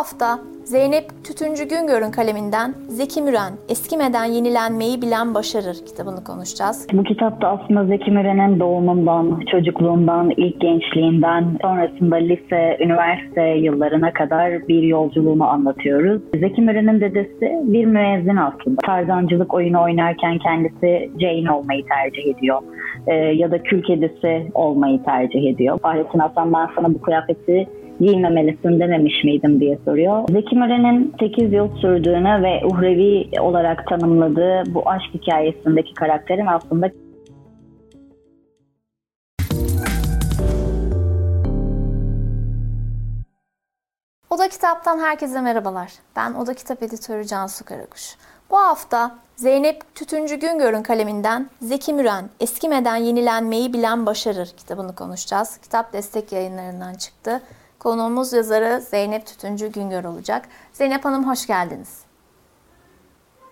hafta Zeynep Tütüncü Güngör'ün kaleminden Zeki Müren Eskimeden Yenilenmeyi Bilen Başarır kitabını konuşacağız. Bu kitapta aslında Zeki Müren'in doğumundan, çocukluğundan, ilk gençliğinden, sonrasında lise, üniversite yıllarına kadar bir yolculuğunu anlatıyoruz. Zeki Müren'in dedesi bir müezzin aslında. Tarzancılık oyunu oynarken kendisi Jane olmayı tercih ediyor. Ee, ya da kül kedisi olmayı tercih ediyor. Fahrettin Hasan ben sana bu kıyafeti giymemelisin dememiş miydim diye soruyor. Zeki Müren'in 8 yıl sürdüğünü ve uhrevi olarak tanımladığı bu aşk hikayesindeki karakterin aslında Oda Kitap'tan herkese merhabalar. Ben Oda Kitap Editörü Cansu Karakuş. Bu hafta Zeynep Tütüncü Güngör'ün kaleminden Zeki Müren Eskimeden Yenilenmeyi Bilen Başarır kitabını konuşacağız. Kitap destek yayınlarından çıktı. Konuğumuz yazarı Zeynep Tütüncü Güngör olacak. Zeynep Hanım hoş geldiniz.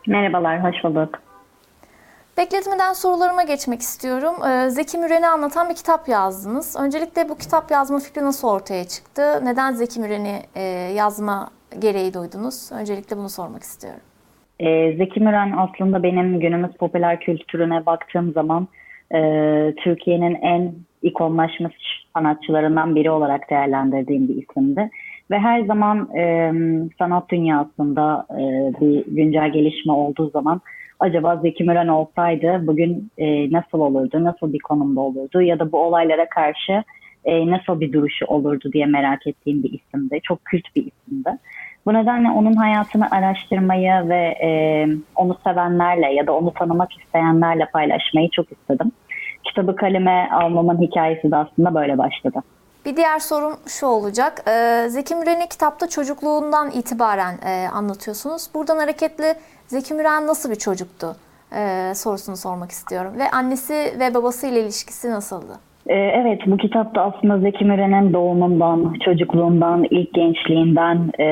Merhabalar, hoş bulduk. Bekletmeden sorularıma geçmek istiyorum. Ee, Zeki Müren'i anlatan bir kitap yazdınız. Öncelikle bu kitap yazma fikri nasıl ortaya çıktı? Neden Zeki Müren'i e, yazma gereği duydunuz? Öncelikle bunu sormak istiyorum. Ee, Zeki Müren aslında benim günümüz popüler kültürüne baktığım zaman e, Türkiye'nin en ikonlaşmış sanatçılarından biri olarak değerlendirdiğim bir isimdi. Ve her zaman e, sanat dünyasında e, bir güncel gelişme olduğu zaman acaba Zeki Müren olsaydı bugün e, nasıl olurdu, nasıl bir konumda olurdu ya da bu olaylara karşı e, nasıl bir duruşu olurdu diye merak ettiğim bir isimdi. Çok kült bir isimdi. Bu nedenle onun hayatını araştırmayı ve e, onu sevenlerle ya da onu tanımak isteyenlerle paylaşmayı çok istedim. Kitabı kaleme almamın hikayesi de aslında böyle başladı. Bir diğer sorum şu olacak. Ee, Zeki Müren'i kitapta çocukluğundan itibaren e, anlatıyorsunuz. Buradan hareketle Zeki Müren nasıl bir çocuktu e, sorusunu sormak istiyorum. Ve annesi ve babası ile ilişkisi nasıldı? Ee, evet, bu kitapta aslında Zeki Müren'in doğumundan, çocukluğundan, ilk gençliğinden, e,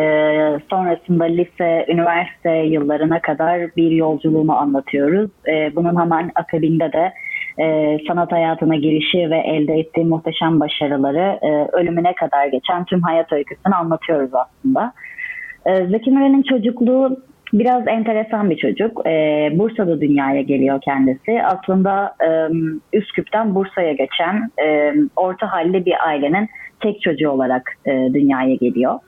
sonrasında lise, üniversite yıllarına kadar bir yolculuğunu anlatıyoruz. Bunun hemen akabinde de e, sanat hayatına girişi ve elde ettiği muhteşem başarıları e, ölümüne kadar geçen tüm hayat öyküsünü anlatıyoruz aslında. E, Zeki Müren'in çocukluğu biraz enteresan bir çocuk. E, Bursa'da dünyaya geliyor kendisi. Aslında e, Üsküp'ten Bursa'ya geçen e, orta halli bir ailenin tek çocuğu olarak e, dünyaya geliyor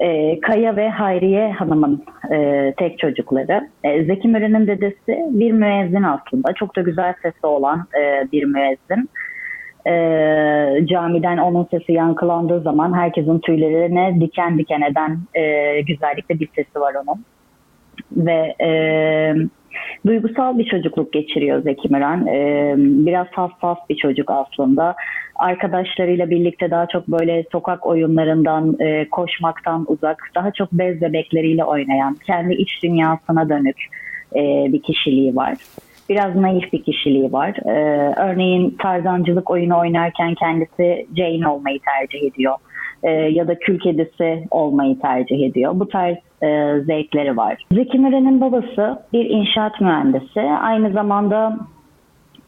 e, Kaya ve Hayriye Hanım'ın e, tek çocukları. E, Zeki Müren'in dedesi bir müezzin aslında. Çok da güzel sesi olan e, bir müezzin. E, camiden onun sesi yankılandığı zaman herkesin tüylerine diken diken eden e, güzellikte bir sesi var onun. Ve e, duygusal bir çocukluk geçiriyor Zeki Müren. E, biraz hassas bir çocuk aslında arkadaşlarıyla birlikte daha çok böyle sokak oyunlarından, e, koşmaktan uzak, daha çok bez bebekleriyle oynayan, kendi iç dünyasına dönük e, bir kişiliği var. Biraz naif bir kişiliği var. E, örneğin tarzancılık oyunu oynarken kendisi Jane olmayı tercih ediyor. E, ya da kül kedisi olmayı tercih ediyor. Bu tarz e, zevkleri var. Zeki Müren'in babası bir inşaat mühendisi. Aynı zamanda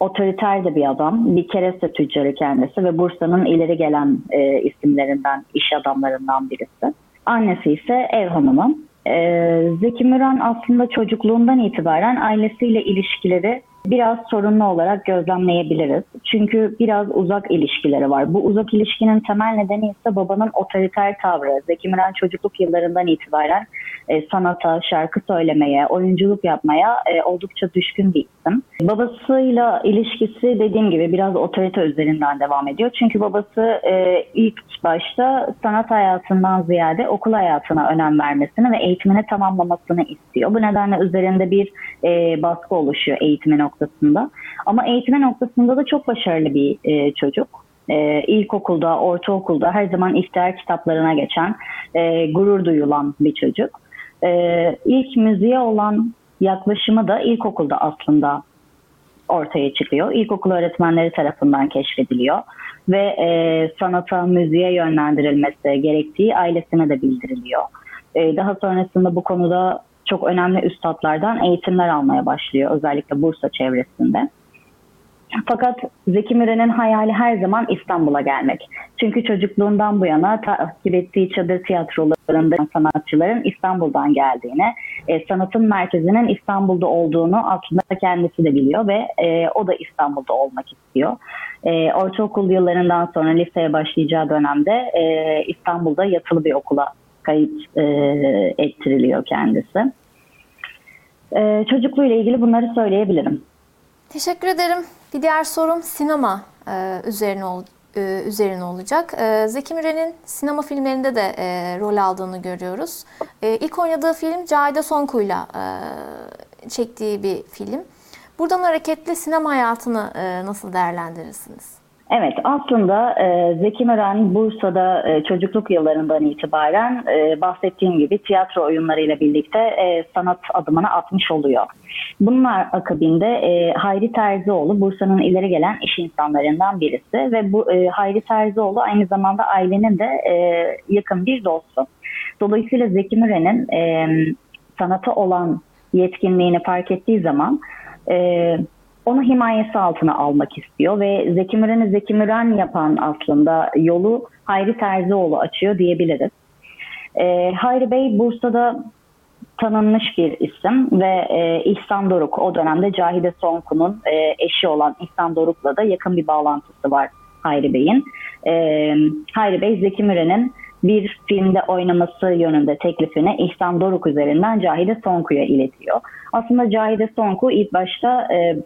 otoriter de bir adam. Bir kereste tüccarı kendisi ve Bursa'nın ileri gelen e, isimlerinden, iş adamlarından birisi. Annesi ise ev hanımı. E, Zeki Müren aslında çocukluğundan itibaren ailesiyle ilişkileri biraz sorunlu olarak gözlemleyebiliriz. Çünkü biraz uzak ilişkileri var. Bu uzak ilişkinin temel nedeni ise babanın otoriter tavrı. Zeki Müren çocukluk yıllarından itibaren e, sanata, şarkı söylemeye, oyunculuk yapmaya e, oldukça düşkün bir isim. Babasıyla ilişkisi dediğim gibi biraz otorite üzerinden devam ediyor. Çünkü babası e, ilk başta sanat hayatından ziyade okul hayatına önem vermesini ve eğitimini tamamlamasını istiyor. Bu nedenle üzerinde bir baskı oluşuyor eğitimi noktasında. Ama eğitimi noktasında da çok başarılı bir e, çocuk. E, ilkokulda, ortaokulda her zaman ihtiyar kitaplarına geçen, e, gurur duyulan bir çocuk. E, ilk müziğe olan yaklaşımı da ilkokulda aslında ortaya çıkıyor. İlkokul öğretmenleri tarafından keşfediliyor ve e, sanata, müziğe yönlendirilmesi gerektiği ailesine de bildiriliyor. E, daha sonrasında bu konuda çok önemli üstadlardan eğitimler almaya başlıyor özellikle Bursa çevresinde. Fakat Zeki Müren'in hayali her zaman İstanbul'a gelmek. Çünkü çocukluğundan bu yana takip ettiği çadır tiyatrolarında sanatçıların İstanbul'dan geldiğini, e, sanatın merkezinin İstanbul'da olduğunu aslında kendisi de biliyor ve e, o da İstanbul'da olmak istiyor. E, ortaokul yıllarından sonra liseye başlayacağı dönemde e, İstanbul'da yatılı bir okula kayıt e, ettiriliyor kendisi. E, çocukluğuyla ilgili bunları söyleyebilirim. Teşekkür ederim. Bir diğer sorum sinema e, üzerine ol, e, üzerine olacak. E, Zeki Müren'in sinema filmlerinde de e, rol aldığını görüyoruz. İlk oynadığı film Cahide Sonku'yla çektiği bir film. Buradan hareketli sinema hayatını nasıl değerlendirirsiniz? Evet aslında e, Zeki Müren Bursa'da e, çocukluk yıllarından itibaren e, bahsettiğim gibi tiyatro oyunlarıyla birlikte e, sanat adımını atmış oluyor. Bunlar akabinde e, Hayri Terzioğlu Bursa'nın ileri gelen iş insanlarından birisi ve bu e, Hayri Terzioğlu aynı zamanda ailenin de e, yakın bir dostu. Dolayısıyla Zeki Müren'in e, sanata olan yetkinliğini fark ettiği zaman e, onu himayesi altına almak istiyor ve Zeki Müren'i Zeki Müren yapan aslında yolu Hayri Terzioğlu açıyor diyebiliriz. E, Hayri Bey Bursa'da tanınmış bir isim ve e, İhsan Doruk o dönemde Cahide Sonku'nun e, eşi olan İhsan Doruk'la da yakın bir bağlantısı var Hayri Bey'in. E, Hayri Bey Zeki Müren'in bir filmde oynaması yönünde teklifini İhsan Doruk üzerinden Cahide Sonku'ya iletiyor. Aslında Cahide Sonku ilk başta e,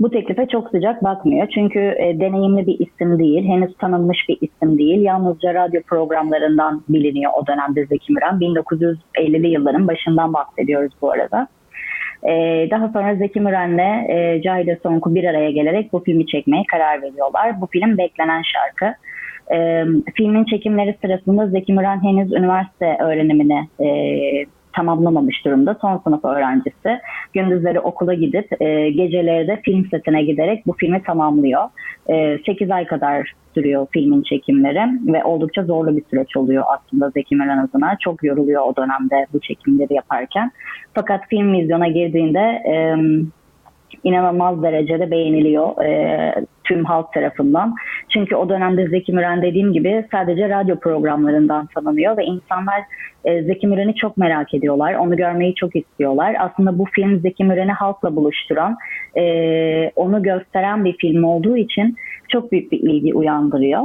bu teklife çok sıcak bakmıyor. Çünkü e, deneyimli bir isim değil, henüz tanınmış bir isim değil. Yalnızca radyo programlarından biliniyor o dönemde Zeki Müren. 1950'li yılların başından bahsediyoruz bu arada. E, daha sonra Zeki Müren'le e, Cahide Sonku bir araya gelerek bu filmi çekmeye karar veriyorlar. Bu film beklenen şarkı. E, filmin çekimleri sırasında Zeki Müren henüz üniversite öğrenimini e, tamamlamamış durumda. Son sınıf öğrencisi. Gündüzleri okula gidip e, geceleri de film setine giderek bu filmi tamamlıyor. E, 8 ay kadar sürüyor filmin çekimleri ve oldukça zorlu bir süreç oluyor aslında Zeki Müren adına. Çok yoruluyor o dönemde bu çekimleri yaparken. Fakat film vizyona girdiğinde e, inanılmaz derecede beğeniliyor e, tüm halk tarafından. Çünkü o dönemde Zeki Müren dediğim gibi sadece radyo programlarından tanınıyor ve insanlar e, Zeki Müren'i çok merak ediyorlar. Onu görmeyi çok istiyorlar. Aslında bu film Zeki Müren'i halkla buluşturan, e, onu gösteren bir film olduğu için çok büyük bir ilgi uyandırıyor.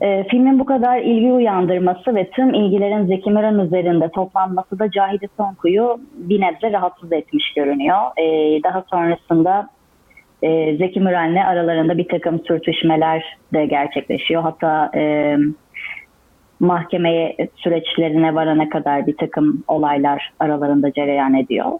E, filmin bu kadar ilgi uyandırması ve tüm ilgilerin Zeki Müren üzerinde toplanması da Cahide Sonku'yu bir nebze rahatsız etmiş görünüyor. E, daha sonrasında e, Zeki Müren'le aralarında bir takım sürtüşmeler de gerçekleşiyor. Hatta e, mahkemeye süreçlerine varana kadar bir takım olaylar aralarında cereyan ediyor.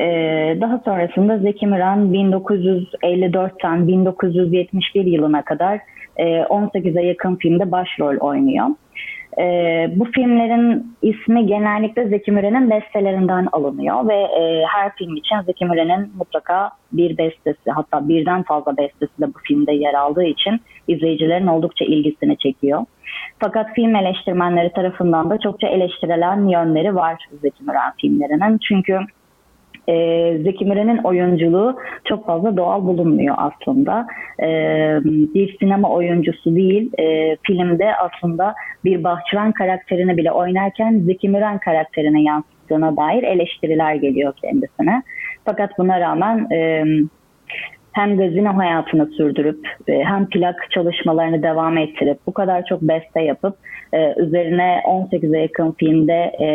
Ee, daha sonrasında Zeki Müren 1954'ten 1971 yılına kadar 18'e yakın filmde başrol oynuyor. E, bu filmlerin ismi genellikle Zeki Müren'in bestelerinden alınıyor ve e, her film için Zeki Müren'in mutlaka bir bestesi hatta birden fazla bestesi de bu filmde yer aldığı için izleyicilerin oldukça ilgisini çekiyor. Fakat film eleştirmenleri tarafından da çokça eleştirilen yönleri var Zeki Müren filmlerinin. Çünkü e, Zeki Müren'in oyunculuğu çok fazla doğal bulunmuyor aslında. E, bir sinema oyuncusu değil, e, filmde aslında bir bahçıvan karakterini bile oynarken Zeki Müren karakterine yansıttığına dair eleştiriler geliyor kendisine. Fakat buna rağmen e, hem gazino hayatını sürdürüp e, hem plak çalışmalarını devam ettirip bu kadar çok beste yapıp e, üzerine 18'e yakın filmde e,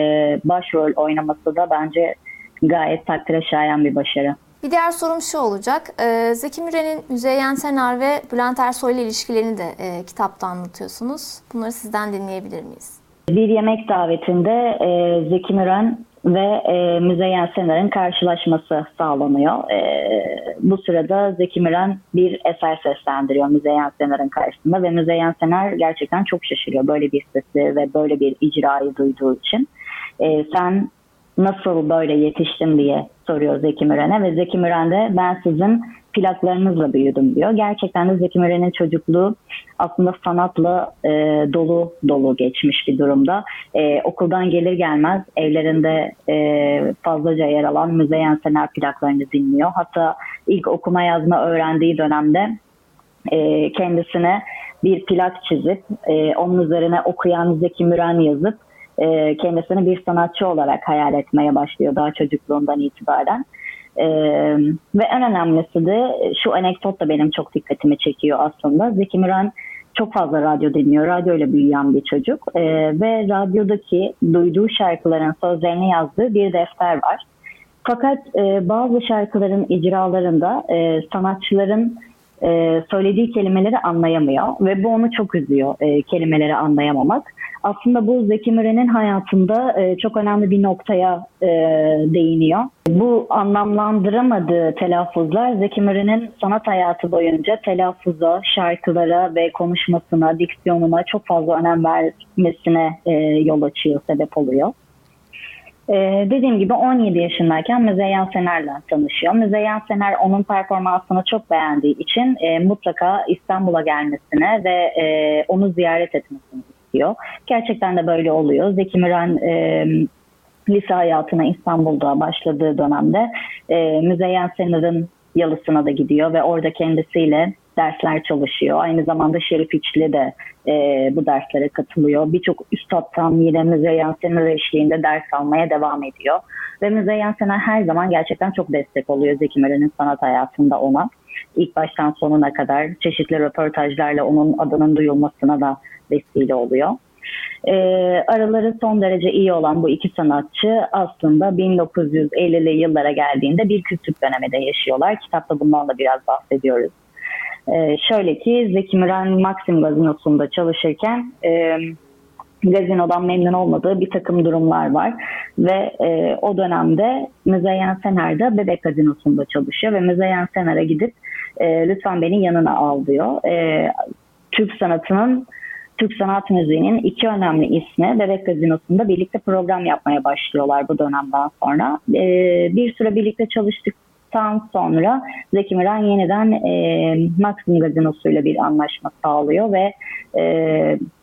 başrol oynaması da bence gayet takdire şayan bir başarı. Bir diğer sorum şu olacak. Ee, Zeki Müren'in Müzeyyen Senar ve Bülent Ersoy ile ilişkilerini de e, kitapta anlatıyorsunuz. Bunları sizden dinleyebilir miyiz? Bir yemek davetinde e, Zeki Müren ve e, Müzeyyen Senar'ın karşılaşması sağlanıyor. E, bu sırada Zeki Müren bir eser seslendiriyor Müzeyyen Senar'ın karşısında ve Müzeyyen Senar gerçekten çok şaşırıyor böyle bir sesi ve böyle bir icrayı duyduğu için. E, sen nasıl böyle yetiştin diye soruyor Zeki Müren'e ve Zeki Müren de ben sizin plaklarınızla büyüdüm diyor. Gerçekten de Zeki Müren'in çocukluğu aslında sanatla e, dolu dolu geçmiş bir durumda. E, okuldan gelir gelmez evlerinde e, fazlaca yer alan Müzeyyen Sener plaklarını dinliyor. Hatta ilk okuma yazma öğrendiği dönemde e, kendisine bir plak çizip e, onun üzerine okuyan Zeki Müren yazıp e, kendisini bir sanatçı olarak hayal etmeye başlıyor daha çocukluğundan itibaren. Ee, ve en önemlisi de şu anekdot da benim çok dikkatimi çekiyor aslında. Zeki Müren çok fazla radyo dinliyor. Radyo ile büyüyen bir çocuk. Ee, ve radyodaki duyduğu şarkıların sözlerini yazdığı bir defter var. Fakat e, bazı şarkıların icralarında e, sanatçıların e, söylediği kelimeleri anlayamıyor ve bu onu çok üzüyor e, kelimeleri anlayamamak. Aslında bu Zeki Müren'in hayatında e, çok önemli bir noktaya e, değiniyor. Bu anlamlandıramadığı telaffuzlar Zeki Müren'in sanat hayatı boyunca telaffuza, şarkılara ve konuşmasına, diksiyonuna çok fazla önem vermesine e, yol açıyor, sebep oluyor. Ee, dediğim gibi 17 yaşındayken Müzeyyen Sener'le tanışıyor. Müzeyyen Sener onun performansını çok beğendiği için e, mutlaka İstanbul'a gelmesine ve e, onu ziyaret etmesini istiyor. Gerçekten de böyle oluyor. Zeki Müren e, lise hayatına İstanbul'da başladığı dönemde e, Müzeyyen Sener'in yalısına da gidiyor ve orada kendisiyle dersler çalışıyor. Aynı zamanda Şerif İçli de e, bu derslere katılıyor. Birçok üstadtan yine Müzeyyen Sener eşliğinde ders almaya devam ediyor. Ve Müzeyyen Sener her zaman gerçekten çok destek oluyor Zeki Müren'in sanat hayatında ona. İlk baştan sonuna kadar çeşitli röportajlarla onun adının duyulmasına da vesile oluyor. E, araları son derece iyi olan bu iki sanatçı aslında 1950'li yıllara geldiğinde bir küslük döneminde yaşıyorlar. Kitapta bundan da biraz bahsediyoruz. E, şöyle ki Zeki Müren Maxim Gazinosu'nda çalışırken e, gazinodan memnun olmadığı bir takım durumlar var. Ve e, o dönemde Müzeyyen Sener de Bebek Gazinosu'nda çalışıyor ve Müzeyyen Sener'e gidip e, lütfen beni yanına al diyor. E, Türk sanatının Türk sanat müziğinin iki önemli ismi Bebek Gazinosu'nda birlikte program yapmaya başlıyorlar bu dönemden sonra. E, bir süre birlikte çalıştıktan sonra Zeki Müren yeniden e, Maxim Gazinosu ile bir anlaşma sağlıyor ve e,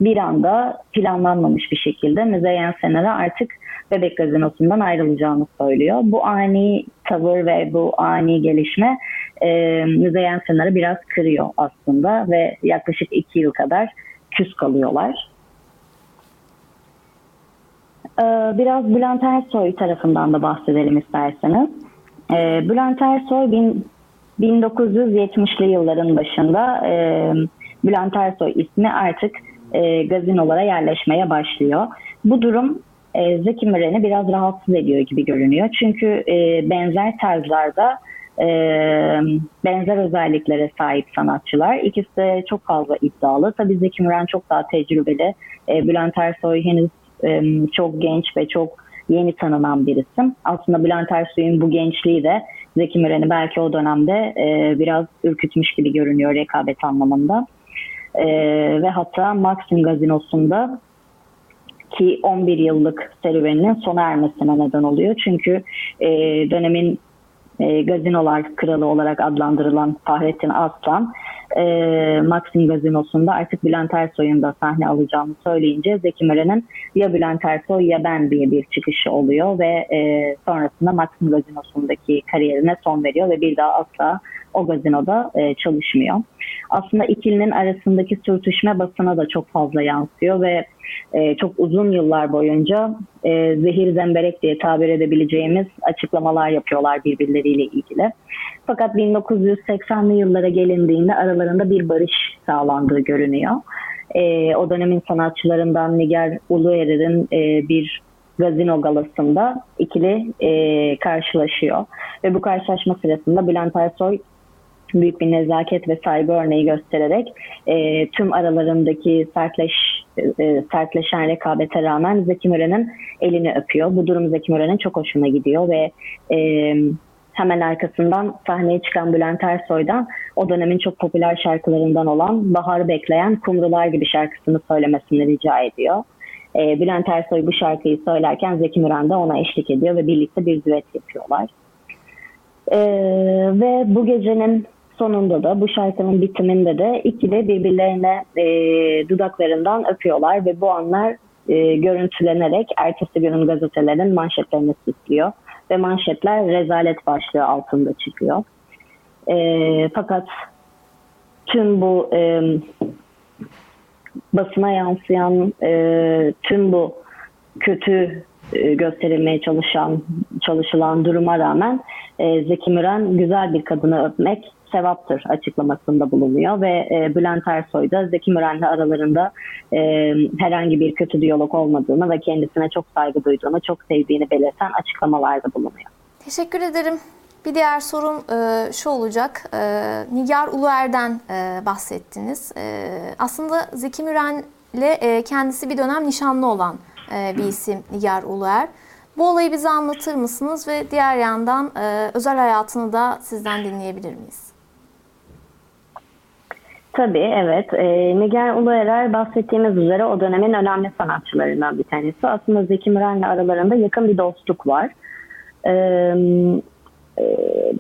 bir anda planlanmamış bir şekilde Müzeyyen Sener'e artık Bebek Gazinosu'ndan ayrılacağını söylüyor. Bu ani tavır ve bu ani gelişme e, Müzeyyen Sener'i biraz kırıyor aslında ve yaklaşık iki yıl kadar küs kalıyorlar. Ee, biraz Bülent Ersoy tarafından da bahsedelim isterseniz. Ee, Bülent Ersoy 1970'li yılların başında e, Bülent Ersoy ismi artık e, gazinolara yerleşmeye başlıyor. Bu durum e, Zeki Müren'i biraz rahatsız ediyor gibi görünüyor. Çünkü benzer tarzlarda e, benzer özelliklere sahip sanatçılar. İkisi de çok fazla iddialı. Tabii Zeki Müren çok daha tecrübeli. E, Bülent Ersoy henüz e, çok genç ve çok yeni tanınan bir isim. Aslında Bülent Ersoy'un bu gençliği de Zeki Müren'i belki o dönemde e, biraz ürkütmüş gibi görünüyor rekabet anlamında. E, ve hatta Maxim Gazinosu'nda ki 11 yıllık serüveninin sona ermesine neden oluyor. Çünkü e, dönemin e, gazinolar kralı olarak adlandırılan Fahrettin Aslan e, Maxim Gazinosu'nda artık Bülent Ersoy'un da sahne alacağını söyleyince Zeki Müren'in ya Bülent Ersoy ya ben diye bir çıkışı oluyor ve e, sonrasında Maxim Gazinosu'ndaki kariyerine son veriyor ve bir daha asla o gazinoda e, çalışmıyor. Aslında ikilinin arasındaki sürtüşme basına da çok fazla yansıyor ve e, çok uzun yıllar boyunca e, zehir zemberek diye tabir edebileceğimiz açıklamalar yapıyorlar birbirleriyle ilgili. Fakat 1980'li yıllara gelindiğinde aralarında bir barış sağlandığı görünüyor. E, o dönemin sanatçılarından Nigar Uluerer'in e, bir gazino galasında ikili e, karşılaşıyor. Ve bu karşılaşma sırasında Bülent Ersoy büyük bir nezaket ve saygı örneği göstererek e, tüm aralarındaki sertleş, e, sertleşen rekabete rağmen Zeki Müren'in elini öpüyor. Bu durum Zeki Müren'in çok hoşuna gidiyor ve e, hemen arkasından sahneye çıkan Bülent Ersoy'dan o dönemin çok popüler şarkılarından olan Bahar'ı Bekleyen Kumrular gibi şarkısını söylemesini rica ediyor. E, Bülent Ersoy bu şarkıyı söylerken Zeki Müren de ona eşlik ediyor ve birlikte bir düet yapıyorlar. E, ve bu gecenin sonunda da bu şarkının bitiminde de ikili birbirlerine e, dudaklarından öpüyorlar ve bu anlar e, görüntülenerek ertesi günün gazetelerin manşetlerini süslüyor ve manşetler rezalet başlığı altında çıkıyor. E, fakat tüm bu e, basına yansıyan e, tüm bu kötü e, gösterilmeye çalışan çalışılan duruma rağmen e, Zeki Müren güzel bir kadını öpmek sevaptır açıklamasında bulunuyor ve e, Bülent Ersoy da Zeki Müren'le aralarında e, herhangi bir kötü diyalog olmadığını ve kendisine çok saygı duyduğunu, çok sevdiğini belirten açıklamalarda bulunuyor. Teşekkür ederim. Bir diğer sorum e, şu olacak. E, Nigar Uluer'den e, bahsettiniz. E, aslında Zeki Müren'le e, kendisi bir dönem nişanlı olan e, bir isim Nigar Uluer. Bu olayı bize anlatır mısınız ve diğer yandan e, özel hayatını da sizden dinleyebilir miyiz? Tabii evet. E, Nigar Uluerer bahsettiğimiz üzere o dönemin önemli sanatçılarından bir tanesi. Aslında Zeki Müren'le aralarında yakın bir dostluk var. E,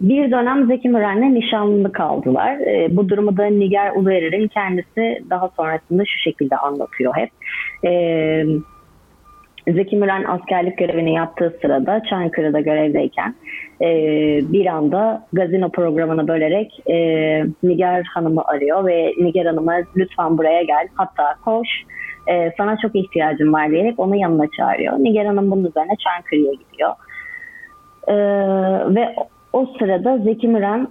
bir dönem Zeki Müren'le nişanlı kaldılar. E, bu durumu da Nigar Uluerer'in kendisi daha sonrasında şu şekilde anlatıyor hep. E, Zeki Müren askerlik görevini yaptığı sırada Çankırı'da görevdeyken e, bir anda gazino programını bölerek e, Nigar Hanım'ı arıyor ve Nigar Hanım'a lütfen buraya gel hatta koş e, sana çok ihtiyacım var diyerek onu yanına çağırıyor. Nigar Hanım bunun üzerine Çankırı'ya gidiyor. E, ve o sırada Zeki Müren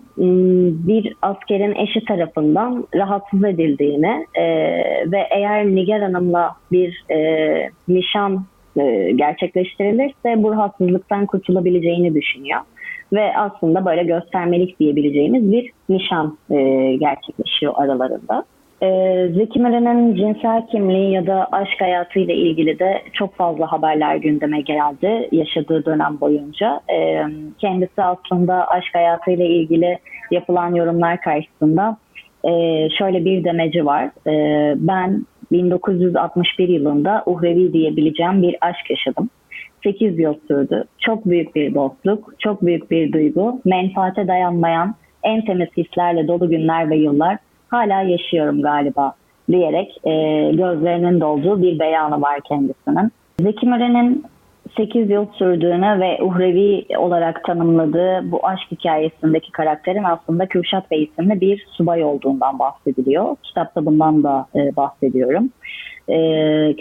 bir askerin eşi tarafından rahatsız edildiğini e, ve eğer Nigar Hanım'la bir e, nişan e, gerçekleştirilirse bu rahatsızlıktan kurtulabileceğini düşünüyor. Ve aslında böyle göstermelik diyebileceğimiz bir nişan e, gerçekleşiyor aralarında. E, Zeki Müren'in cinsel kimliği ya da aşk hayatıyla ilgili de çok fazla haberler gündeme geldi yaşadığı dönem boyunca. E, kendisi aslında aşk hayatıyla ilgili yapılan yorumlar karşısında e, şöyle bir demeci var. E, ben 1961 yılında uhrevi diyebileceğim bir aşk yaşadım. 8 yıl sürdü. Çok büyük bir dostluk, çok büyük bir duygu, menfaate dayanmayan en temiz hislerle dolu günler ve yıllar hala yaşıyorum galiba diyerek e, gözlerinin dolduğu bir beyanı var kendisinin. Zeki Müren'in 8 yıl sürdüğünü ve uhrevi olarak tanımladığı bu aşk hikayesindeki karakterin aslında Kürşat Bey isimli bir subay olduğundan bahsediliyor. Kitapta bundan da e, bahsediyorum. E,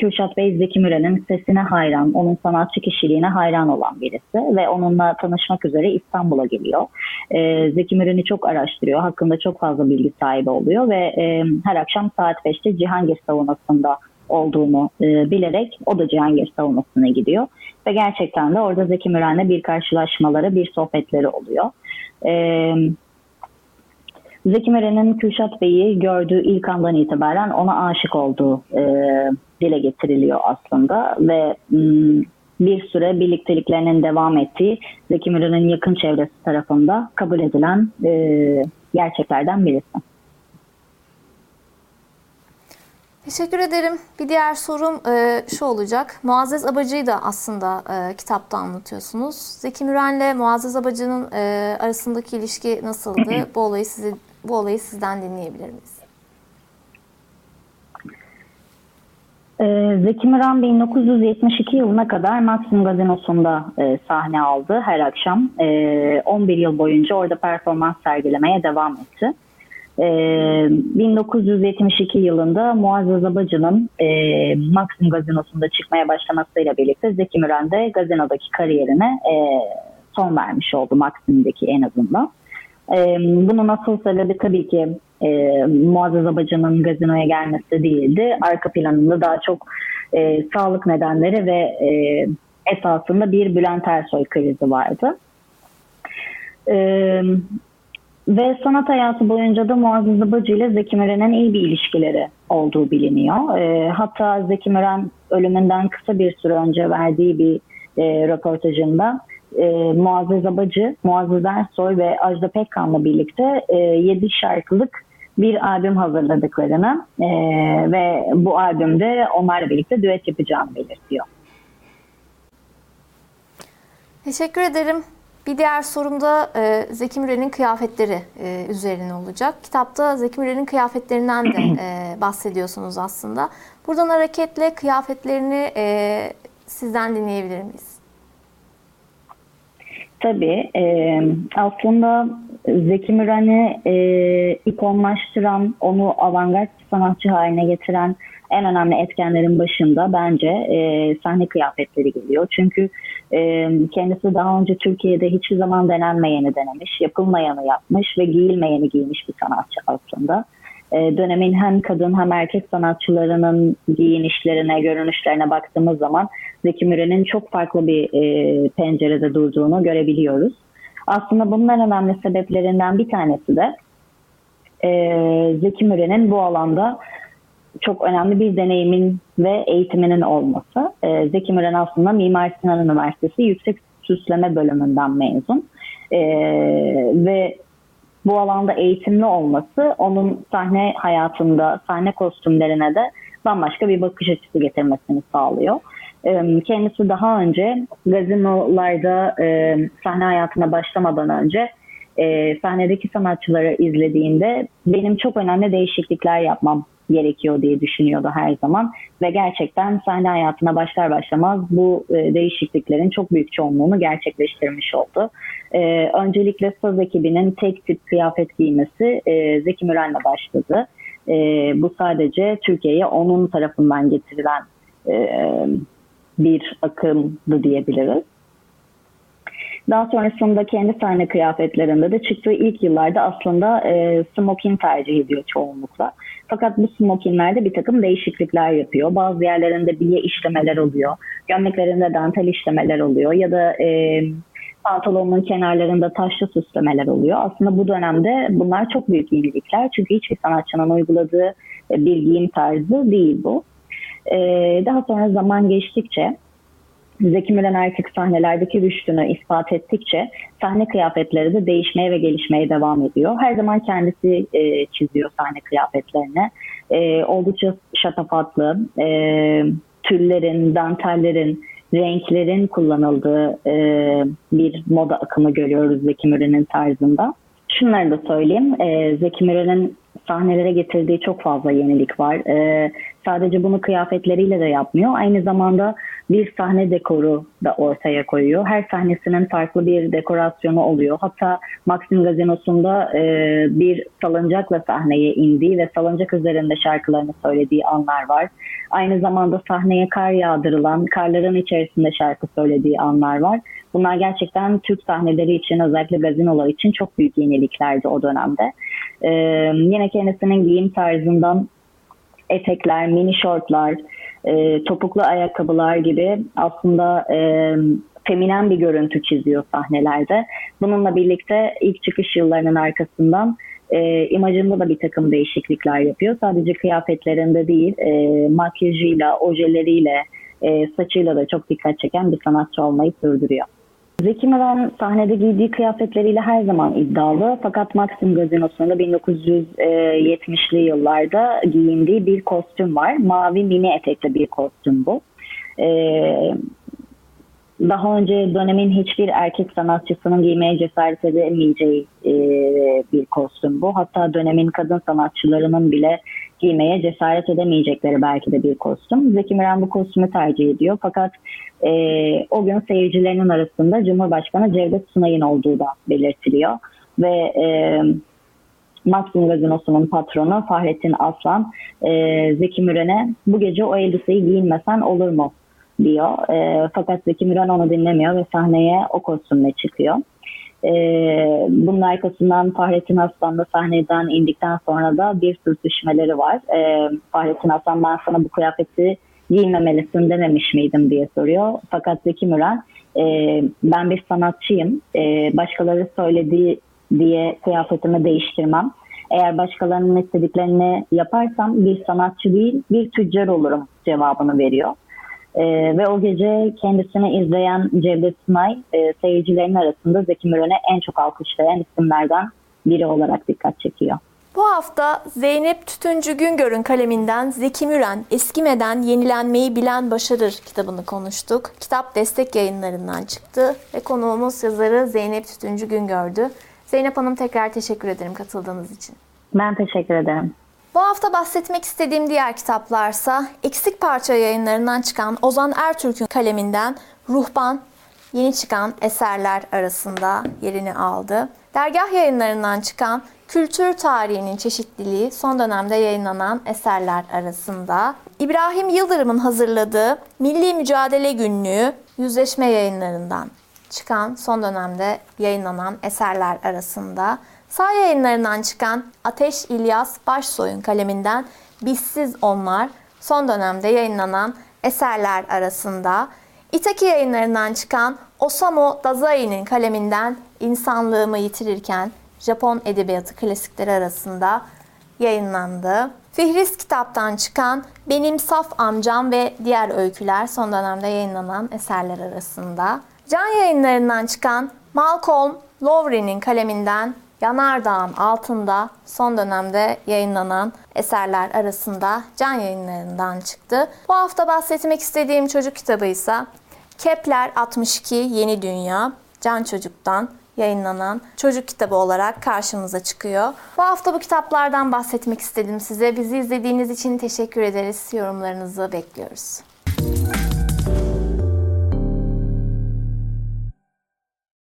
Kürşat Bey Zeki Müren'in sesine hayran, onun sanatçı kişiliğine hayran olan birisi ve onunla tanışmak üzere İstanbul'a geliyor. E, Zeki Müren'i çok araştırıyor, hakkında çok fazla bilgi sahibi oluyor ve e, her akşam saat 5'te Cihangir savunmasında olduğunu e, bilerek o da Cihangir savunmasına gidiyor. Ve gerçekten de orada Zeki Müren'le bir karşılaşmaları, bir sohbetleri oluyor. E, Zeki Müren'in Kürşat Bey'i gördüğü ilk andan itibaren ona aşık olduğu e, dile getiriliyor aslında ve m, bir süre birlikteliklerinin devam ettiği Zeki Müren'in yakın çevresi tarafında kabul edilen e, gerçeklerden birisi. Teşekkür ederim. Bir diğer sorum e, şu olacak. Muazzez Abacı'yı da aslında e, kitapta anlatıyorsunuz. Zeki Müren'le Muazzez Abacı'nın e, arasındaki ilişki nasıldı? bu olayı sizi bu olayı sizden dinleyebilir miyiz? Ee, Zeki Müren 1972 yılına kadar Maxim Gazinosu'nda e, sahne aldı her akşam. E, 11 yıl boyunca orada performans sergilemeye devam etti. E, 1972 yılında Muazzez Abacı'nın e, Maxim Gazinosu'nda çıkmaya başlamasıyla birlikte Zeki Müren de gazinodaki kariyerine e, son vermiş oldu Maxim'deki en azından. E, bunun asıl sebebi tabii ki e, Muazzez Abacı'nın gazinoya gelmesi değildi. Arka planında daha çok e, sağlık nedenleri ve e, esasında bir Bülent Ersoy krizi vardı. E, ve sanat hayatı boyunca da Muazzez Abacı ile Zeki Müren'in iyi bir ilişkileri olduğu biliniyor. E, hatta Zeki Müren ölümünden kısa bir süre önce verdiği bir e, röportajında e, Muazzez Abacı, Muazzez Ersoy ve Ajda Pekkan'la birlikte e, 7 şarkılık bir albüm hazırladıklarını e, ve bu albümde onlarla birlikte düet yapacağını belirtiyor. Teşekkür ederim. Bir diğer sorum da e, Zeki Müren'in kıyafetleri e, üzerine olacak. Kitapta Zeki Müren'in kıyafetlerinden de e, bahsediyorsunuz aslında. Buradan hareketle kıyafetlerini e, sizden dinleyebilir miyiz? Tabii. E, aslında Zeki Müren'i e, ikonlaştıran, onu avantgard sanatçı haline getiren en önemli etkenlerin başında bence e, sahne kıyafetleri geliyor. Çünkü e, kendisi daha önce Türkiye'de hiçbir zaman denenmeyeni denemiş, yapılmayanı yapmış ve giyilmeyeni giymiş bir sanatçı aslında. E, dönemin hem kadın hem erkek sanatçılarının giyinişlerine, görünüşlerine baktığımız zaman Zeki Müren'in çok farklı bir e, pencerede durduğunu görebiliyoruz. Aslında bunun en önemli sebeplerinden bir tanesi de e, Zeki Müren'in bu alanda çok önemli bir deneyimin ve eğitiminin olması. E, Zeki Müren aslında Mimar Sinan Üniversitesi Yüksek Süsleme Bölümünden mezun. E, ve bu alanda eğitimli olması onun sahne hayatında, sahne kostümlerine de bambaşka bir bakış açısı getirmesini sağlıyor. Kendisi daha önce gazinolarda e, sahne hayatına başlamadan önce e, sahnedeki sanatçıları izlediğinde benim çok önemli değişiklikler yapmam gerekiyor diye düşünüyordu her zaman ve gerçekten sahne hayatına başlar başlamaz bu e, değişikliklerin çok büyük çoğunluğunu gerçekleştirmiş oldu. E, öncelikle saz ekibinin tek tip kıyafet giymesi e, Zeki Müren'le başladı. E, bu sadece Türkiye'ye onun tarafından getirilen e, bir akımdı diyebiliriz. Daha sonrasında kendi sahne kıyafetlerinde de çıktığı ilk yıllarda aslında e, smoking tercih ediyor çoğunlukla. Fakat bu smokinglerde bir takım değişiklikler yapıyor. Bazı yerlerinde biye işlemeler oluyor. Gömleklerinde dantel işlemeler oluyor. Ya da e, pantolonun kenarlarında taşlı süslemeler oluyor. Aslında bu dönemde bunlar çok büyük yenilikler. Çünkü hiçbir sanatçının uyguladığı bir giyim tarzı değil bu. E, daha sonra zaman geçtikçe Zeki Müren artık sahnelerdeki rüştünü ispat ettikçe sahne kıyafetleri de değişmeye ve gelişmeye devam ediyor. Her zaman kendisi e, çiziyor sahne kıyafetlerini. E, oldukça şatafatlı, e, tüllerin, dantellerin, renklerin kullanıldığı e, bir moda akımı görüyoruz Zeki Müren'in tarzında. Şunları da söyleyeyim. E, Zeki Müren'in sahnelere getirdiği çok fazla yenilik var. E, sadece bunu kıyafetleriyle de yapmıyor. Aynı zamanda bir sahne dekoru da ortaya koyuyor. Her sahnesinin farklı bir dekorasyonu oluyor. Hatta Maxim Gazinosu'nda e, bir salıncakla sahneye indiği ve salıncak üzerinde şarkılarını söylediği anlar var. Aynı zamanda sahneye kar yağdırılan, karların içerisinde şarkı söylediği anlar var. Bunlar gerçekten Türk sahneleri için özellikle gazinolar için çok büyük yeniliklerdi o dönemde. Ee, yine kendisinin giyim tarzından etekler, mini şortlar, e, topuklu ayakkabılar gibi aslında e, feminen bir görüntü çiziyor sahnelerde. Bununla birlikte ilk çıkış yıllarının arkasından e, imajında da bir takım değişiklikler yapıyor. Sadece kıyafetlerinde değil, e, makyajıyla, ojeleriyle, e, saçıyla da çok dikkat çeken bir sanatçı olmayı sürdürüyor. Zeki Müren sahnede giydiği kıyafetleriyle her zaman iddialı. Fakat Maxim Gazinosu'nda 1970'li yıllarda giyindiği bir kostüm var. Mavi mini etekli bir kostüm bu. Ee, daha önce dönemin hiçbir erkek sanatçısının giymeye cesaret edemeyeceği e, bir kostüm bu. Hatta dönemin kadın sanatçılarının bile giymeye cesaret edemeyecekleri belki de bir kostüm. Zeki Müren bu kostümü tercih ediyor. Fakat e, o gün seyircilerinin arasında Cumhurbaşkanı Cevdet Sunay'ın olduğu da belirtiliyor. Ve e, Maxim Gazinosu'nun patronu Fahrettin Aslan e, Zeki Müren'e bu gece o elbiseyi giyinmesen olur mu diyor. E, fakat Zeki Müren onu dinlemiyor ve sahneye o kostümle çıkıyor. E, bunun arkasından Fahrettin Aslan da sahneden indikten sonra da bir sürtüşmeleri var. E, Fahrettin Aslan ben sana bu kıyafeti giymemelisin dememiş miydim diye soruyor. Fakat Zeki Müren e, ben bir sanatçıyım. E, başkaları söylediği diye kıyafetimi değiştirmem. Eğer başkalarının istediklerini yaparsam bir sanatçı değil bir tüccar olurum cevabını veriyor. Ee, ve o gece kendisini izleyen Cevdet Sunay e, seyircilerin arasında Zeki Müren'e en çok alkışlayan isimlerden biri olarak dikkat çekiyor. Bu hafta Zeynep Tütüncü Güngör'ün kaleminden Zeki Müren Eskimeden Yenilenmeyi Bilen Başarır kitabını konuştuk. Kitap destek yayınlarından çıktı ve konuğumuz yazarı Zeynep Tütüncü Güngör'dü. Zeynep Hanım tekrar teşekkür ederim katıldığınız için. Ben teşekkür ederim. Bu hafta bahsetmek istediğim diğer kitaplarsa Eksik Parça yayınlarından çıkan Ozan Ertürk'ün kaleminden Ruhban yeni çıkan eserler arasında yerini aldı. Dergah yayınlarından çıkan Kültür tarihinin çeşitliliği son dönemde yayınlanan eserler arasında. İbrahim Yıldırım'ın hazırladığı Milli Mücadele Günlüğü yüzleşme yayınlarından çıkan son dönemde yayınlanan eserler arasında. Sağ yayınlarından çıkan Ateş İlyas Başsoy'un kaleminden Bizsiz Onlar son dönemde yayınlanan eserler arasında. İtaki yayınlarından çıkan Osamu Dazai'nin kaleminden İnsanlığımı Yitirirken Japon Edebiyatı klasikleri arasında yayınlandı. Fihris kitaptan çıkan Benim Saf Amcam ve diğer öyküler son dönemde yayınlanan eserler arasında. Can yayınlarından çıkan Malcolm Lowry'nin kaleminden Yanardağ'ın Altında son dönemde yayınlanan eserler arasında Can yayınlarından çıktı. Bu hafta bahsetmek istediğim çocuk kitabı ise Kepler 62 Yeni Dünya Can Çocuk'tan yayınlanan çocuk kitabı olarak karşımıza çıkıyor. Bu hafta bu kitaplardan bahsetmek istedim size. Bizi izlediğiniz için teşekkür ederiz. Yorumlarınızı bekliyoruz.